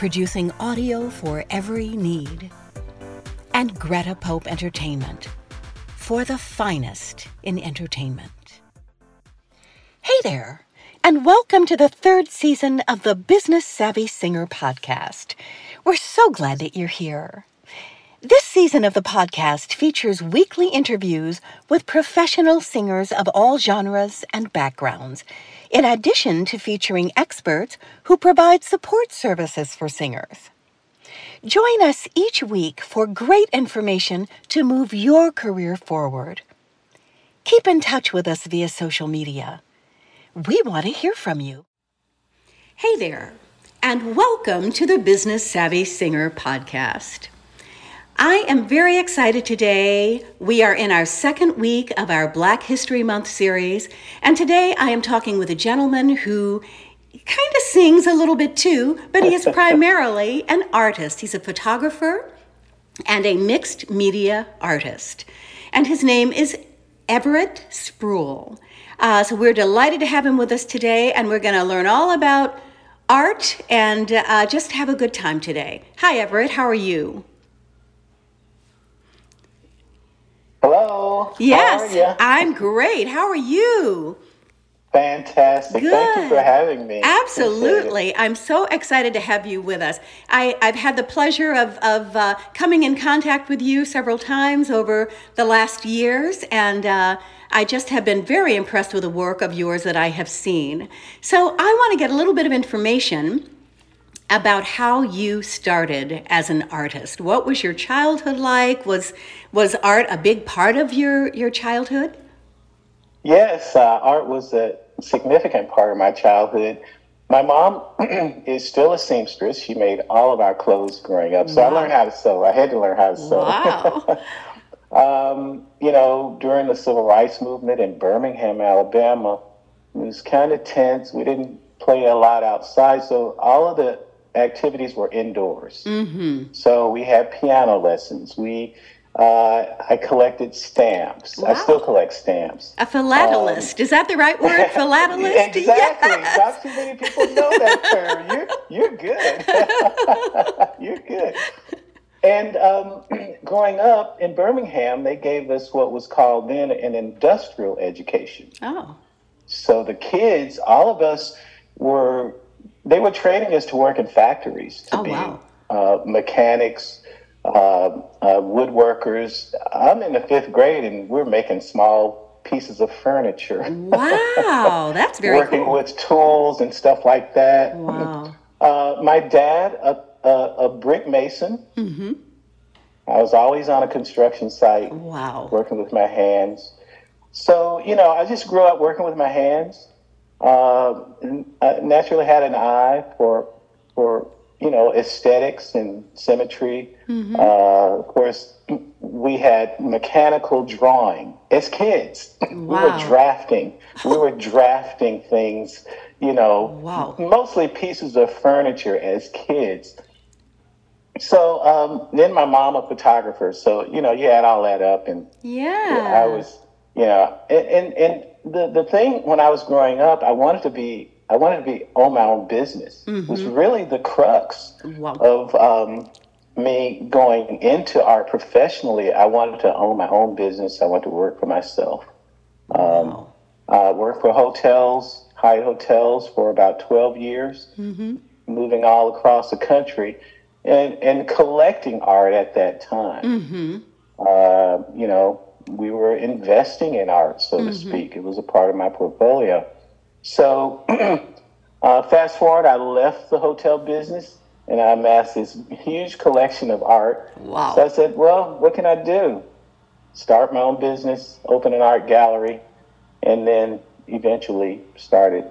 producing audio for every need. And Greta Pope Entertainment, for the finest in entertainment. Hey there, and welcome to the third season of the Business Savvy Singer podcast. We're so glad that you're here. This season of the podcast features weekly interviews with professional singers of all genres and backgrounds in addition to featuring experts who provide support services for singers. Join us each week for great information to move your career forward. Keep in touch with us via social media. We want to hear from you. Hey there, and welcome to the Business Savvy Singer podcast. I am very excited today. We are in our second week of our Black History Month series, and today I am talking with a gentleman who kind of sings a little bit too, but he is primarily an artist. He's a photographer and a mixed media artist, and his name is Everett Spruill. Uh, so we're delighted to have him with us today, and we're going to learn all about art and uh, just have a good time today. Hi, Everett. How are you? Hello. Yes, I'm great. How are you? Fantastic. Good. Thank you for having me. Absolutely. I'm so excited to have you with us. I, have had the pleasure of, of uh, coming in contact with you several times over the last years, and uh, I just have been very impressed with the work of yours that I have seen. So I want to get a little bit of information about how you started as an artist. What was your childhood like? Was was art a big part of your your childhood? Yes, uh, art was a significant part of my childhood. My mom is still a seamstress. She made all of our clothes growing up, so wow. I learned how to sew. I had to learn how to sew. Wow. um, you know, during the civil rights movement in Birmingham, Alabama, it was kind of tense. We didn't play a lot outside, so all of the activities were indoors. Mm-hmm. So we had piano lessons. We uh, I collected stamps. Wow. I still collect stamps. A philatelist. Um, Is that the right word? Philatelist? exactly. Yes. Not too many people know that term. You're, you're good. you're good. And um, growing up in Birmingham, they gave us what was called then an industrial education. Oh. So the kids, all of us were they were training us to work in factories to oh, be wow. uh, mechanics, uh, uh, woodworkers. I'm in the fifth grade and we're making small pieces of furniture. Wow, that's very working cool. with tools and stuff like that. Wow. Uh, my dad, a, a, a brick mason. Mm-hmm. I was always on a construction site. Wow. Working with my hands. So you know, I just grew up working with my hands. Uh, I naturally had an eye for for you know aesthetics and symmetry. Mm-hmm. Uh, of course, we had mechanical drawing as kids. Wow. we were drafting. We were drafting things. You know, wow. mostly pieces of furniture as kids. So um, then my mom a photographer. So you know, you add all that up, and yeah, I was know, and and, and the the thing when I was growing up, I wanted to be I wanted to be own my own business. Mm-hmm. Was really the crux wow. of um, me going into art professionally. I wanted to own my own business. I wanted to work for myself. Wow. Um, I worked for hotels, Hyatt hotels, for about twelve years, mm-hmm. moving all across the country. and, and collecting art at that time. Mm-hmm. Uh, you know, we were investing in art, so to speak. It was a part of my portfolio. So, uh, fast forward, I left the hotel business and I amassed this huge collection of art. Wow. So I said, well, what can I do? Start my own business, open an art gallery, and then eventually started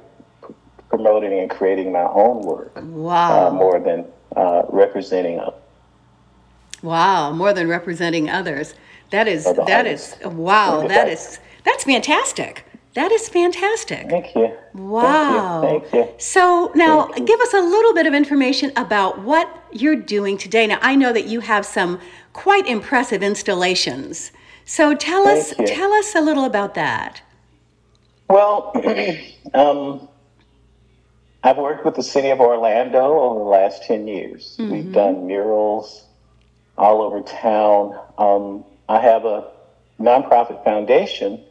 p- promoting and creating my own work Wow. uh, more than uh, representing a Wow, more than representing others. That is that is wow, that is that's fantastic. That is fantastic. Thank you. Wow. Thank you. Thank you. So now Thank give us a little bit of information about what you're doing today. Now I know that you have some quite impressive installations. So tell us you. tell us a little about that. Well, um, I've worked with the city of Orlando over the last 10 years. We've done murals all over town. Um, I have a nonprofit foundation,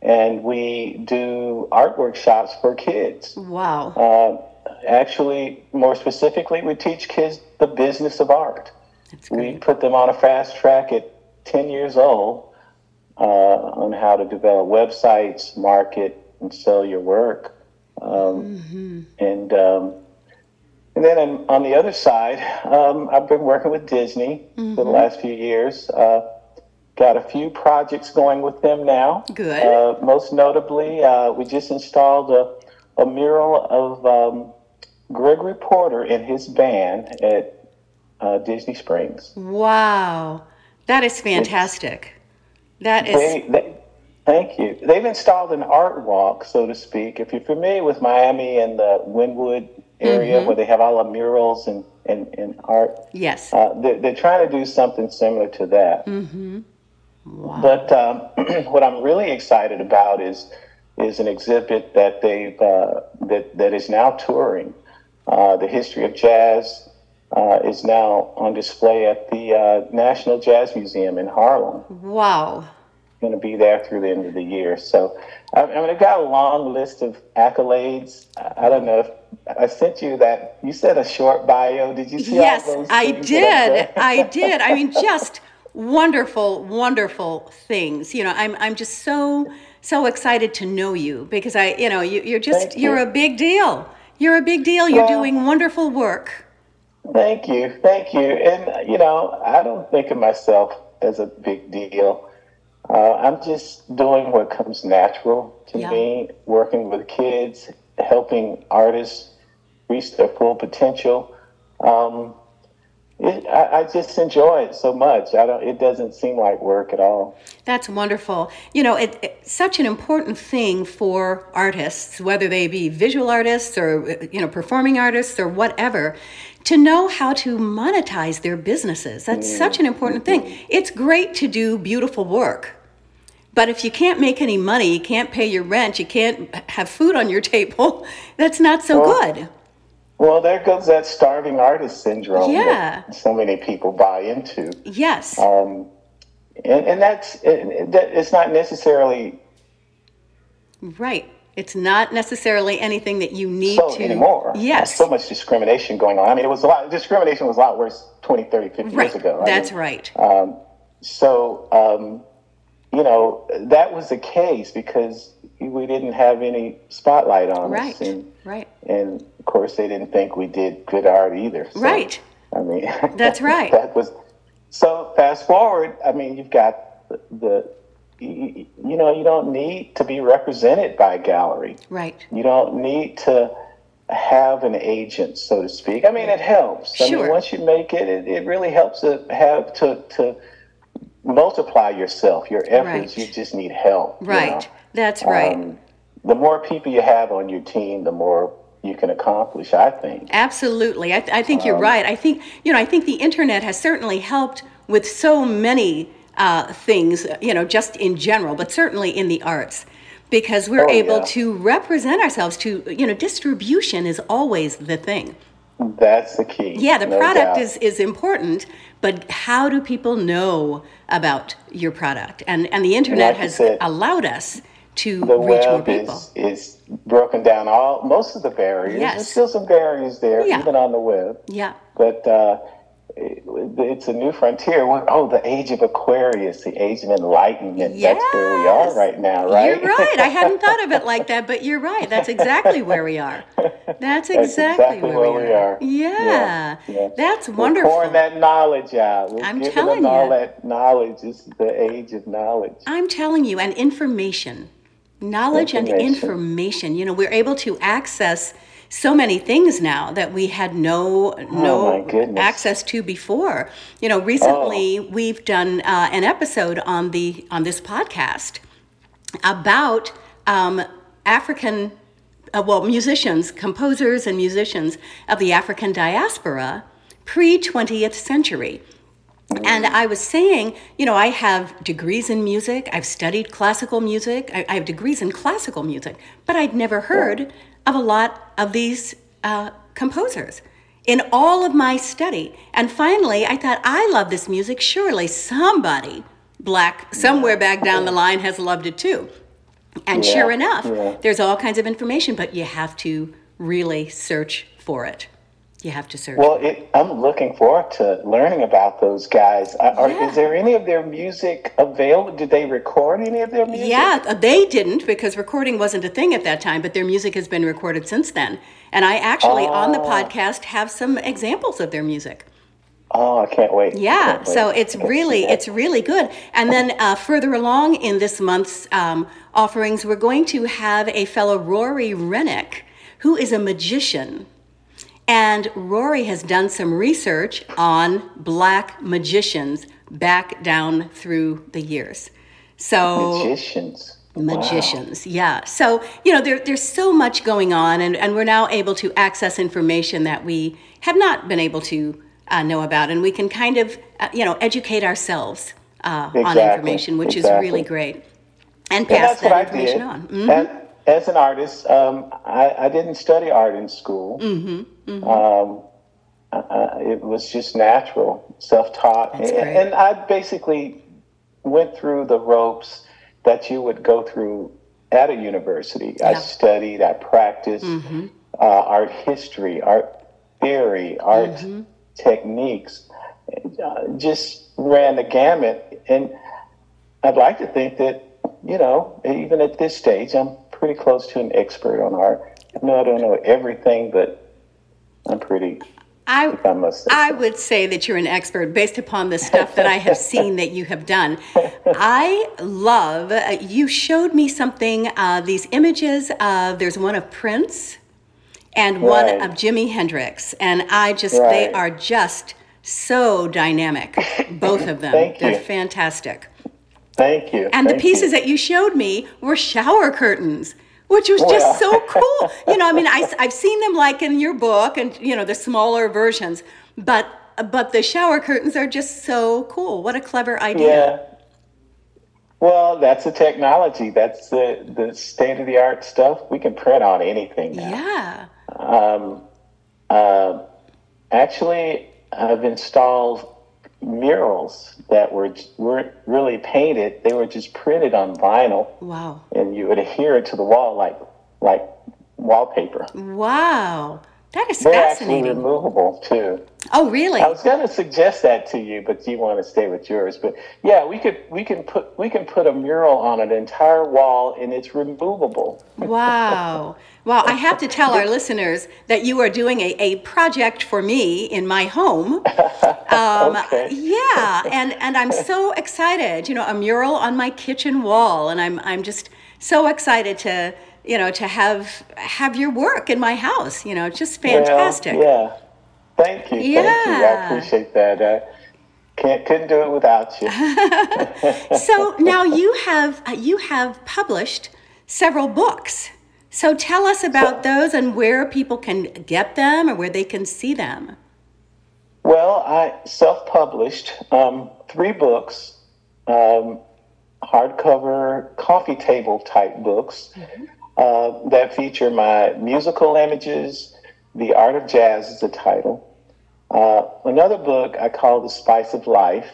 and we do art workshops for kids. Wow. Uh, actually, more specifically, we teach kids the business of art. We put them on a fast track at 10 years old uh, on how to develop websites, market, and sell your work. Um, And um, and then on, on the other side, um, I've been working with Disney for the last few years. Uh, got a few projects going with them now. Good. Uh, most notably, uh, we just installed a, a mural of um, Gregory Porter and his band at uh, Disney Springs. Wow. That is fantastic. That is They, they, thank you. They've installed an art walk, so to speak. If you're familiar with Miami and the Wynwood area Mm-hmm. where they have all the murals and, and, and art, yes. uh, they're, they're trying to do something similar to that. Mm-hmm. Wow. But um, what I'm really excited about is is an exhibit that they've uh, that that is now touring. Uh, the history of jazz uh, is now on display at the uh, National Jazz Museum in Harlem. Wow. Going to be there through the end of the year. So I, I mean, I've got a long list of accolades. I, I don't know if I sent you that. You said a short bio. Did you see Yes, all those? I did. I did. I mean, just wonderful, wonderful things. You know, I'm I'm just so so excited to know you because I, you know, you, you're just Thank you're a big deal. You're a big deal. You're Well- doing wonderful work. Thank you, thank you. And you know, I don't think of myself as a big deal. Uh, I'm just doing what comes natural to Yeah. me, working with kids, helping artists reach their full potential. Um, it, I, I just enjoy it so much. I don't. It doesn't seem like work at all. That's wonderful. You know, it, it's such an important thing for artists, whether they be visual artists or you know performing artists or whatever, to know how to monetize their businesses. That's such an important thing. It's great to do beautiful work. But if you can't make any money, you can't pay your rent, you can't have food on your table, that's not so good. Well, there goes that starving artist syndrome Yeah. that so many people buy into. Yes. Um, and, and that's it, that it's not necessarily right. It's not necessarily anything that you need so to anymore. Yes. so much discrimination going on. I mean, it was a lot. Discrimination was a lot worse 20, 30, 50 right. years ago. I That's right. Um, so um, you know that was the case because we didn't have any spotlight on Right. us, and, Right. and of course they didn't think we did good art either. So, Right. I mean, That's right. that was so. Fast forward. I mean, you've got the, the you, you know you don't need to be represented by a gallery. Right. You don't need to have an agent, so to speak. I mean, it helps. I Sure. mean, once you make it, it, it really helps to have to to multiply yourself, your efforts. Right. You just need help. you Right. know. That's right. Um, the more people you have on your team, the more you can accomplish. I think. Absolutely. I, th- I think Um, you're right. I think, you know, I think the internet has certainly helped with so many uh, things, you know, just in general, but certainly in the arts, because we're Oh, able yeah. to represent ourselves to, you know, distribution is always the thing. That's the key. Yeah, the no product doubt. is, is important, but how do people know about your product? And, and the internet Like has said, allowed us to the reach more people. is, is broken down all most of the barriers. Yes. There's still some barriers there, Yeah. even on the web. yeah. But uh, it's a new frontier. Oh, the age of Aquarius, the age of enlightenment. Yes. That's where we are right now, right? You're right. I hadn't thought of it like that, but you're right. That's exactly where we are. That's exactly, exactly where, where we, we are. are. Yeah. Yeah, yeah. That's We're wonderful. pouring that knowledge out. We're I'm giving telling them all you. that knowledge. This is the age of knowledge. I'm telling you, and information, knowledge and Information. information. You know, we're able to access so many things now that we had no no Oh. Oh. access to before. You know, recently we've done uh, an episode on the on this podcast about um, African, uh, well, musicians, composers, and musicians of the African diaspora pre 20th century. And I was saying, you know, I have degrees in music. I've studied classical music. I, I have degrees in classical music, but I'd never heard of a lot of these uh, composers in all of my study. And finally, I thought, I love this music. Surely somebody, black, somewhere back down the line has loved it too. And Yeah, sure enough, yeah. there's all kinds of information, but you have to really search for it. You have to search. Well, it, I'm looking forward to learning about those guys. Are, Yeah. Is there any of their music available? Did they record any of their music? Yeah, uh, they didn't because recording wasn't a thing at that time, but their music has been recorded since then. And I actually, on the Oh. podcast, have some examples of their music. Oh, I can't wait. Yeah, Can't wait. so it's I can see really it's really good. And then uh, further along in this month's um, offerings, we're going to have a fellow Rory Rennick, who is a magician. And Rory has done some research on black magicians back down through the years. So magicians. Wow. magicians yeah so you know there, there's so much going on and, and we're now able to access information that we have not been able to uh, know about and we can kind of uh, you know educate ourselves uh, on information which is really great and And pass I that information on Mhm. As, as an artist, um, I, I didn't study art in school. Mm-hmm, Um, uh, it was just natural, self-taught, and, and I basically went through the ropes that you would go through at a university. I studied, I practiced Mm-hmm. uh, art history, art theory, art Mm-hmm. Techniques, uh, just ran the gamut. And I'd like to think that, you know, even at this stage, I'm pretty close to an expert on art. I know I don't know everything, but I'm pretty, I, I must say. I so. would say that you're an expert based upon the stuff that I have seen that you have done. I love, uh, you showed me something, uh, these images of, there's one of Prince and one Right. of Jimi Hendrix. And I just, they are just so dynamic, both of them. Thank They're you. fantastic. Thank you. And the pieces you. that you showed me were shower curtains, which was just so cool. You know, I mean, I, have seen them like in your book and, you know, the smaller versions, but but the shower curtains are just so cool. What a clever idea. Yeah. Well, that's the technology. That's the, the state of the art stuff. We can print on anything now. Yeah. Um, uh, actually, I've installed murals that were weren't really painted. They were just printed on vinyl, Wow. and you would adhere it to the wall like like wallpaper. Wow. That is They're actually removable too. Oh, really? I was going to suggest that to you, but you want to stay with yours. But yeah, we could we can put we can put a mural on an entire wall, and it's removable. Wow. Well, I have to tell our listeners that you are doing a, a project for me in my home. Um, Okay. Yeah. And, and I'm so excited, you know, a mural on my kitchen wall. And I'm, I'm just so excited to, you know, to have, have your work in my house. You know, just Well, fantastic. yeah. Thank you. Thank you. I appreciate that. Uh, can't couldn't do it without you. So now you have, uh, you have published several books. So tell us about those and where people can get them or where they can see them. Well, I self-published um, three books, um, hardcover coffee table type books uh, that feature my musical images. The Art of Jazz is the title. Uh, another book I call The Spice of Life.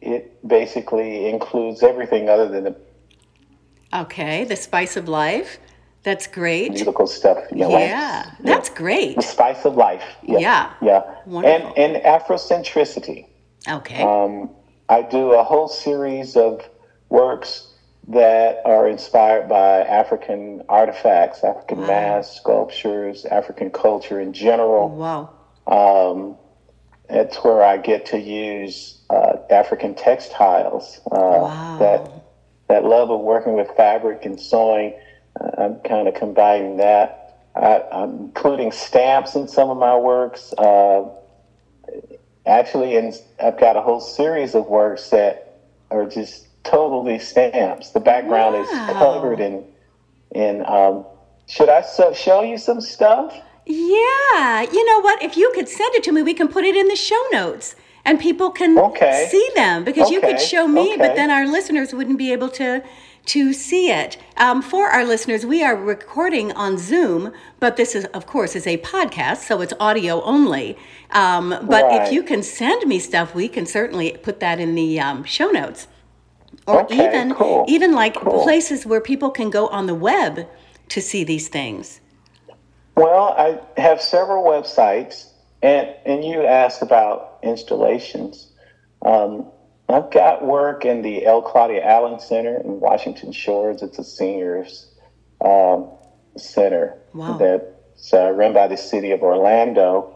It basically includes everything other than the Okay, The Spice of Life. That's great. musical stuff. You know, Yeah, like, that's great. the spice of life. Yeah. yeah, Wonderful. and and Afrocentricity. Okay. Um, I do a whole series of works that are inspired by African artifacts, African masks, sculptures, African culture in general. wow. Um, it's where I get to use uh, African textiles. Uh, Wow. That that love of working with fabric and sewing. Uh, I'm kind of combining that. I, I'm including stamps in some of my works. Uh, actually, and I've got a whole series of works that are just totally stamps. The background Wow. is covered in in. Um, should I so, show you some stuff? Yeah. You know what? If you could send it to me, we can put it in the show notes and people can Okay. see them because you could show me, but then our listeners wouldn't be able to to see it. Um, for our listeners, we are recording on Zoom, but this is, of course, is a podcast, so it's audio only. Um, but if you can send me stuff, we can certainly put that in the um, show notes. Or Okay, even cool, even like cool. places where people can go on the web to see these things. Well, I have several websites, and and you asked about installations. Um, I've got work in the L. Claudia Allen Center in Washington Shores. It's a seniors um, center Wow. that's uh, run by the city of Orlando.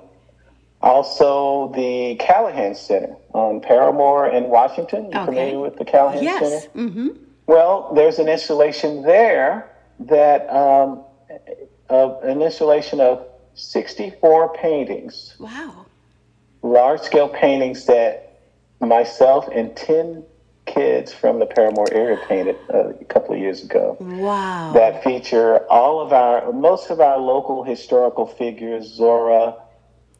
Also, the Callahan Center on Parramore in Washington. You Okay. familiar with the Callahan Yes. Center? Mm-hmm. Well, there's an installation there that um, of an installation of 64 paintings, Wow. large scale paintings that myself and 10 kids from the Parramore area painted uh, a couple of years ago. Wow. That feature all of our, most of our local historical figures, Zora,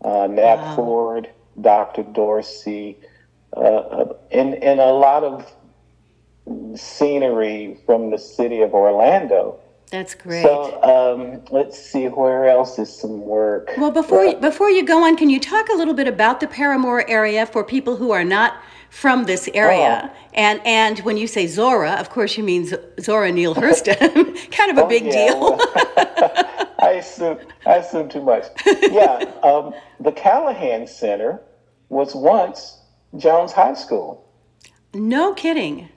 uh, Nat Wow. Ford, Dr. Dorsey, uh, uh, and, and a lot of scenery from the city of Orlando. That's great. So um, let's see where else is some work. well, before you, before you go on, can you talk a little bit about the Parramore area for people who are not from this area? Oh. And and when you say Zora, of course you mean Zora Neale Hurston. kind of a Oh, big yeah, deal. I assume I assume too much. Yeah, um, the Callahan Center was once Jones High School no kidding.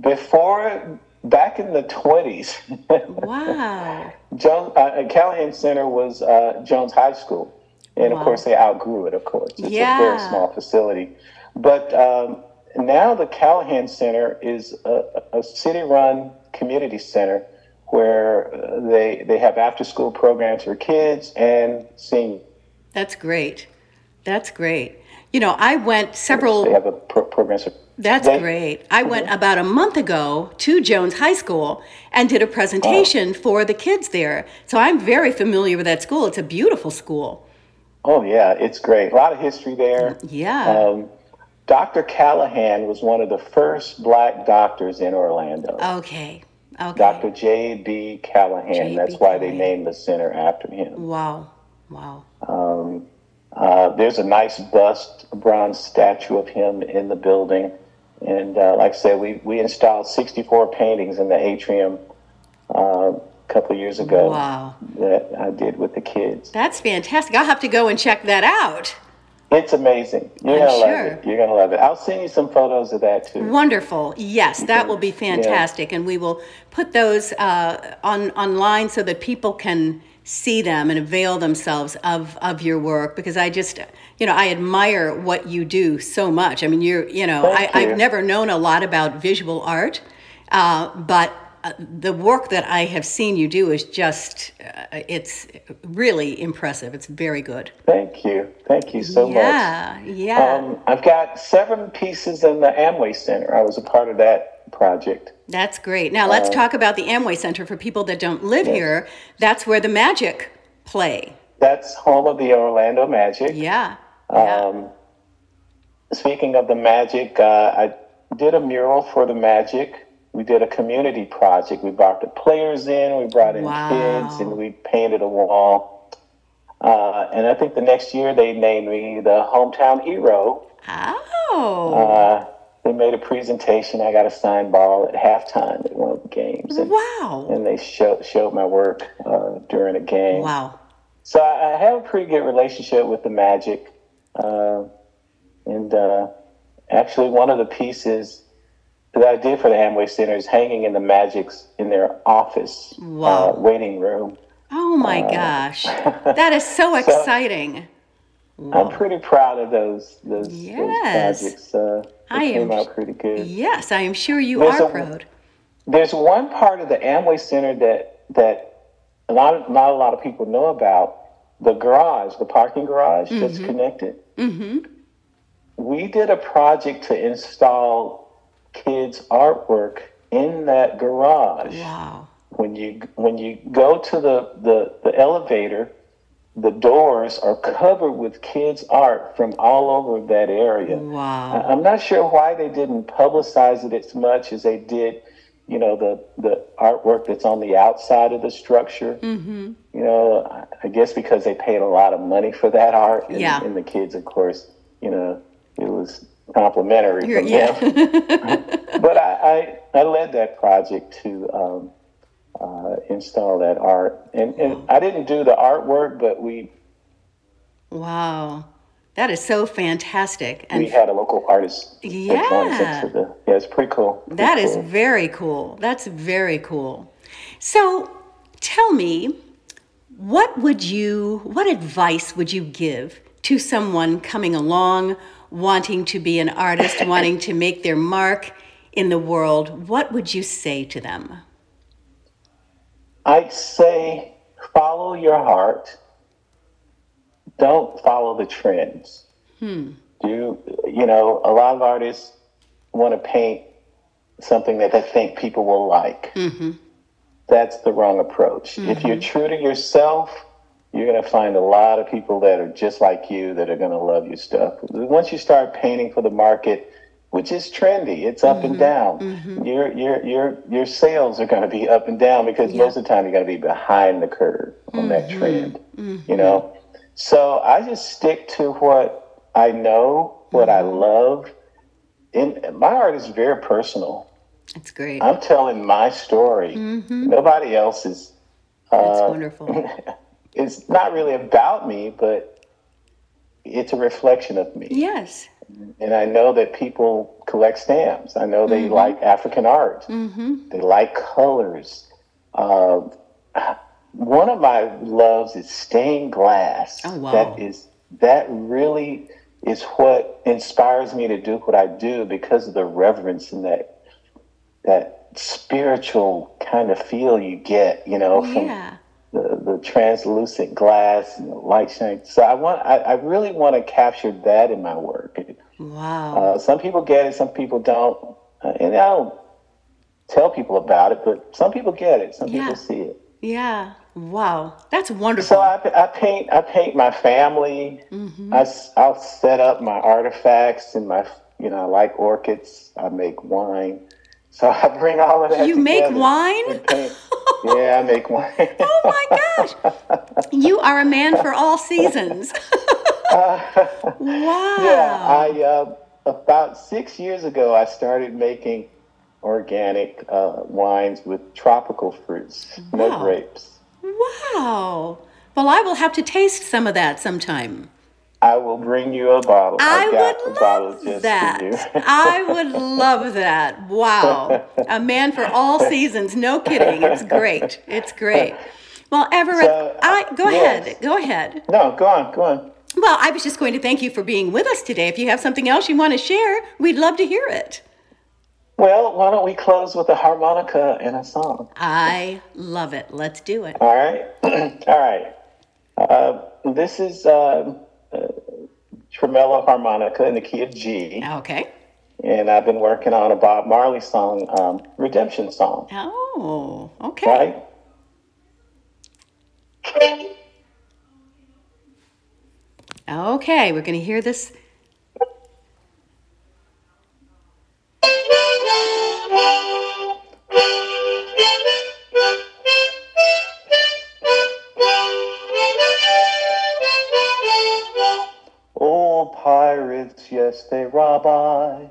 before back in the twenties. Wow. Jones uh, Callahan Center was uh, Jones High School, and Wow. of course they outgrew it. Of course, it's a very small facility, but um, now the Callahan Center is a, a city-run community center where uh, they they have after-school programs for kids and seniors. That's great. That's great. You know, I went several They have a pro- programs for That's They- great. I went about a month ago to Jones High School and did a presentation for the kids there. So I'm very familiar with that school. It's a beautiful school. Oh yeah, it's great. A lot of history there. Yeah. Um, Dr. Callahan was one of the first black doctors in Orlando. okay. Okay. Dr. J.B. Callahan. J.B. That's why they named the center after him. Wow. Wow. Um, uh, there's a nice bust, bronze statue of him in the building. And uh, like I said, we, we installed 64 paintings in the atrium uh, a couple years ago Wow. that I did with the kids. That's fantastic. I'll have to go and check that out. It's amazing. You're going to sure. love it. You're going to love it. I'll send you some photos of that too. Wonderful. Yes, that will be fantastic. And we will put those uh, on online so that people can see them and avail themselves of, of your work because I just, you know, I admire what you do so much. I mean, you're, you know, I, you. I've never known a lot about visual art, uh, but the work that I have seen you do is just, uh, it's really impressive. It's very good. Thank you. Thank you so much. yeah, yeah. Um, I've got seven pieces in the Amway Center. I was a part of that project. That's great. Now let's talk about the Amway Center for people that don't live here. That's where the Magic play. That's home of the Orlando Magic. Yeah. Yeah. Um, speaking of the Magic, uh, I did a mural for the Magic. We did a community project. We brought the players in, we brought in Wow. kids, and we painted a wall. Uh, and I think the next year they named me the hometown hero. oh. Uh, the made a presentation. I got a signed ball at halftime at one of the games. And, wow. and they showed showed my work uh, during a game. Wow. So I, I have a pretty good relationship with the Magic, uh, and uh, actually one of the pieces that idea for the Amway Center is hanging in the Magic's in their office Wow. uh, waiting room. Oh my Uh, gosh. That is so exciting. I'm pretty proud of those those, Yes. those projects. Uh, I am- out pretty good. Yes, I am sure you There's are a- proud. There's one part of the Amway Center that that a lot of, not a lot of people know about. The garage, the parking garage that's connected. Mm-hmm. We did a project to install kids' artwork in that garage. Wow. When you when you go to the, the, the elevator, the doors are covered with kids' art from all over that area. Wow. I'm not sure why they didn't publicize it as much as they did, you know, the, the artwork that's on the outside of the structure. Mm-hmm. You know, I- I guess because they paid a lot of money for that art. And, Yeah. and the kids, of course, you know, it was complimentary You're- from yeah. them. but I, I, I led that project to um, uh, install that art. And, and I didn't do the artwork, but we, wow. That is so fantastic. we And had a local artist that joined us Yeah. the, yeah, it's pretty cool. Pretty that is cool. very cool. That's very cool. So tell me, what would you, what advice would you give to someone coming along, wanting to be an artist, wanting to make their mark in the world? What would you say to them? I'd say follow your heart. Don't follow the trends. Hmm. Do you know a lot of artists want to paint something that they think people will like. Mm-hmm. That's the wrong approach. If you're true to yourself, you're going to find a lot of people that are just like you that are going to love your stuff. Once you start painting for the market, which is trendy, it's up and mm-hmm. down. Mm-hmm. Your your your your sales are going to be up and down because most of the time you're going to be behind the curve on that mm-hmm. trend. You know, so I just stick to what I know, what I love. And my art is very personal. That's great. I'm telling my story. Nobody else is. That's Uh, wonderful. it's not really about me, but it's a reflection of me. Yes. And I know that people collect stamps. I know they like African art. Mm-hmm. They like colors. Uh, one of my loves is stained glass. Oh, wow. That is that really is what inspires me to do what I do because of the reverence and that that spiritual kind of feel you get, you know, from Yeah. The, the translucent glass and the light shining. So I want, I, I really want to capture that in my work. Wow. Uh, some people get it, some people don't, uh, and I don't tell people about it, but some people get it, some Yeah. people see it. yeah. Wow. That's wonderful. So I, I paint, I paint my family. Mm-hmm. I, will set up my artifacts and my, you know, I like orchids. I make wine. So I bring all of that You make wine? yeah, I make wine. oh my gosh. You are a man for all seasons. wow. Yeah, I uh, about six years ago I started making organic uh, wines with tropical fruits, no grapes. Wow. Well, I will have to taste some of that sometime. I will bring you a bottle. I got would love that. I would love that. Wow. A man for all seasons. No kidding. It's great. It's great. Well, Everett, So, I go yes. ahead. Go ahead. no, go on, go on. Well, I was just going to thank you for being with us today. If you have something else you want to share, we'd love to hear it. Well, why don't we close with a harmonica and a song? I love it. Let's do it. All right, all right. Uh, this is uh, tremolo harmonica in the key of G. Okay. and I've been working on a Bob Marley song, um, Redemption Song, Oh, okay. right? Okay, we're going to hear this. Pirates, yes, they rob I.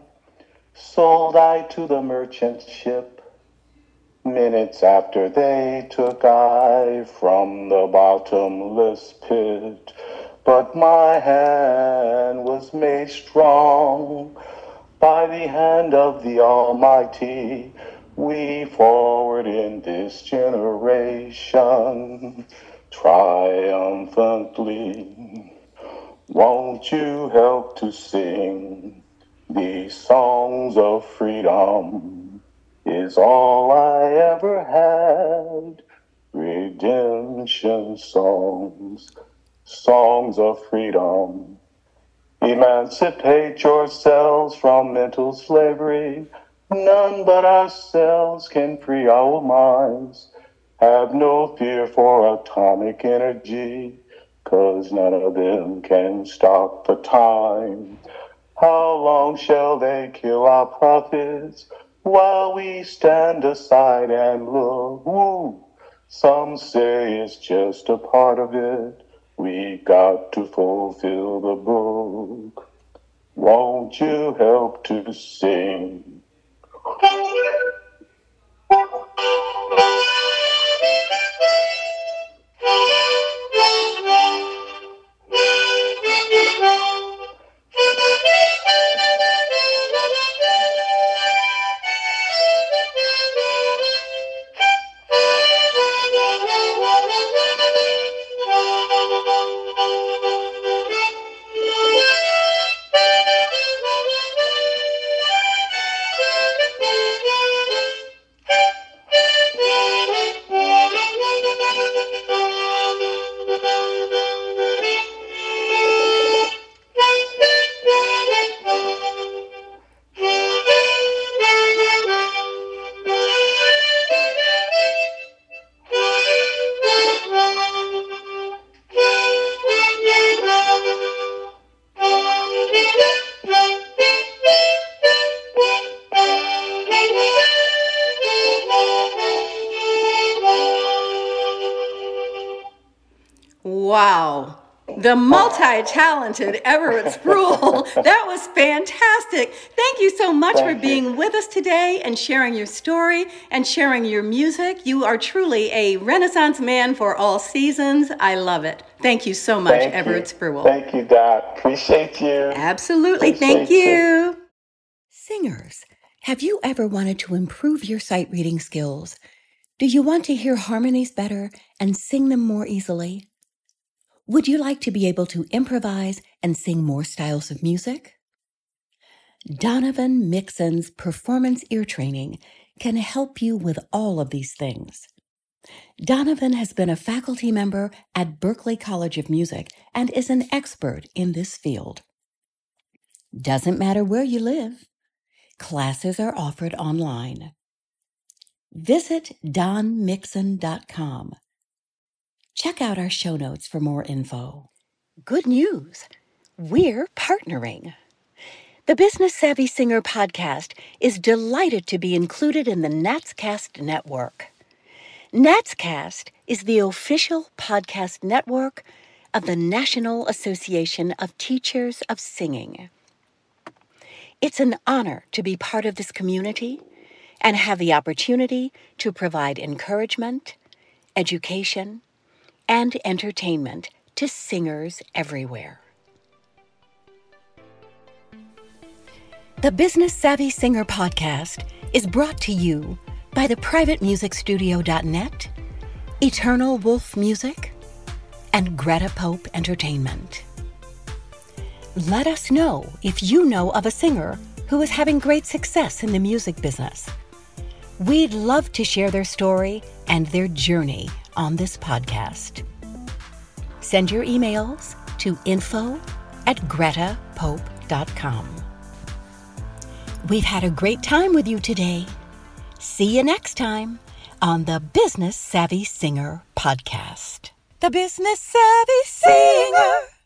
sold I to the merchant ship. Minutes after they took I from the bottomless pit, but my hand was made strong by the hand of the Almighty. We forward in this generation triumphantly. Won't you help to sing these songs of freedom? is all I ever had. Redemption songs, songs of freedom. Emancipate yourselves from mental slavery. None but ourselves can free our minds. Have no fear for atomic energy, cause none of them can stop the time. How long shall they kill our prophets? while we stand aside and look. Woo. Some say it's just a part of it. We got to fulfill the book. Won't you help to sing? Multi talented Everett Spruill. that was fantastic. Thank you so much Thank for being you. with us today and sharing your story and sharing your music. You are truly a Renaissance man for all seasons. I love it. Thank you so much, Thank Everett you. Spruill. Thank you, Doc. Appreciate you. Absolutely. Thank you. you. Singers, have you ever wanted to improve your sight reading skills? Do you want to hear harmonies better and sing them more easily? Would you like to be able to improvise and sing more styles of music? Donovan Mixon's performance ear training can help you with all of these things. Donovan has been a faculty member at Berklee College of Music and is an expert in this field. Doesn't matter where you live, classes are offered online. Visit donmixon.com. Check out our show notes for more info. Good news! We're partnering. The Business Savvy Singer podcast is delighted to be included in the Natscast network. Natscast is the official podcast network of the National Association of Teachers of Singing. It's an honor to be part of this community and have the opportunity to provide encouragement, education, and entertainment to singers everywhere. The Business Savvy Singer podcast is brought to you by the privatemusicstudio.net, Eternal Wolf Music, and Greta Pope Entertainment. Let us know if you know of a singer who is having great success in the music business. We'd love to share their story and their journey on this podcast. Send your emails to info at gretapope.com. We've had a great time with you today. See you next time on the Business Savvy Singer podcast. The Business Savvy Singer.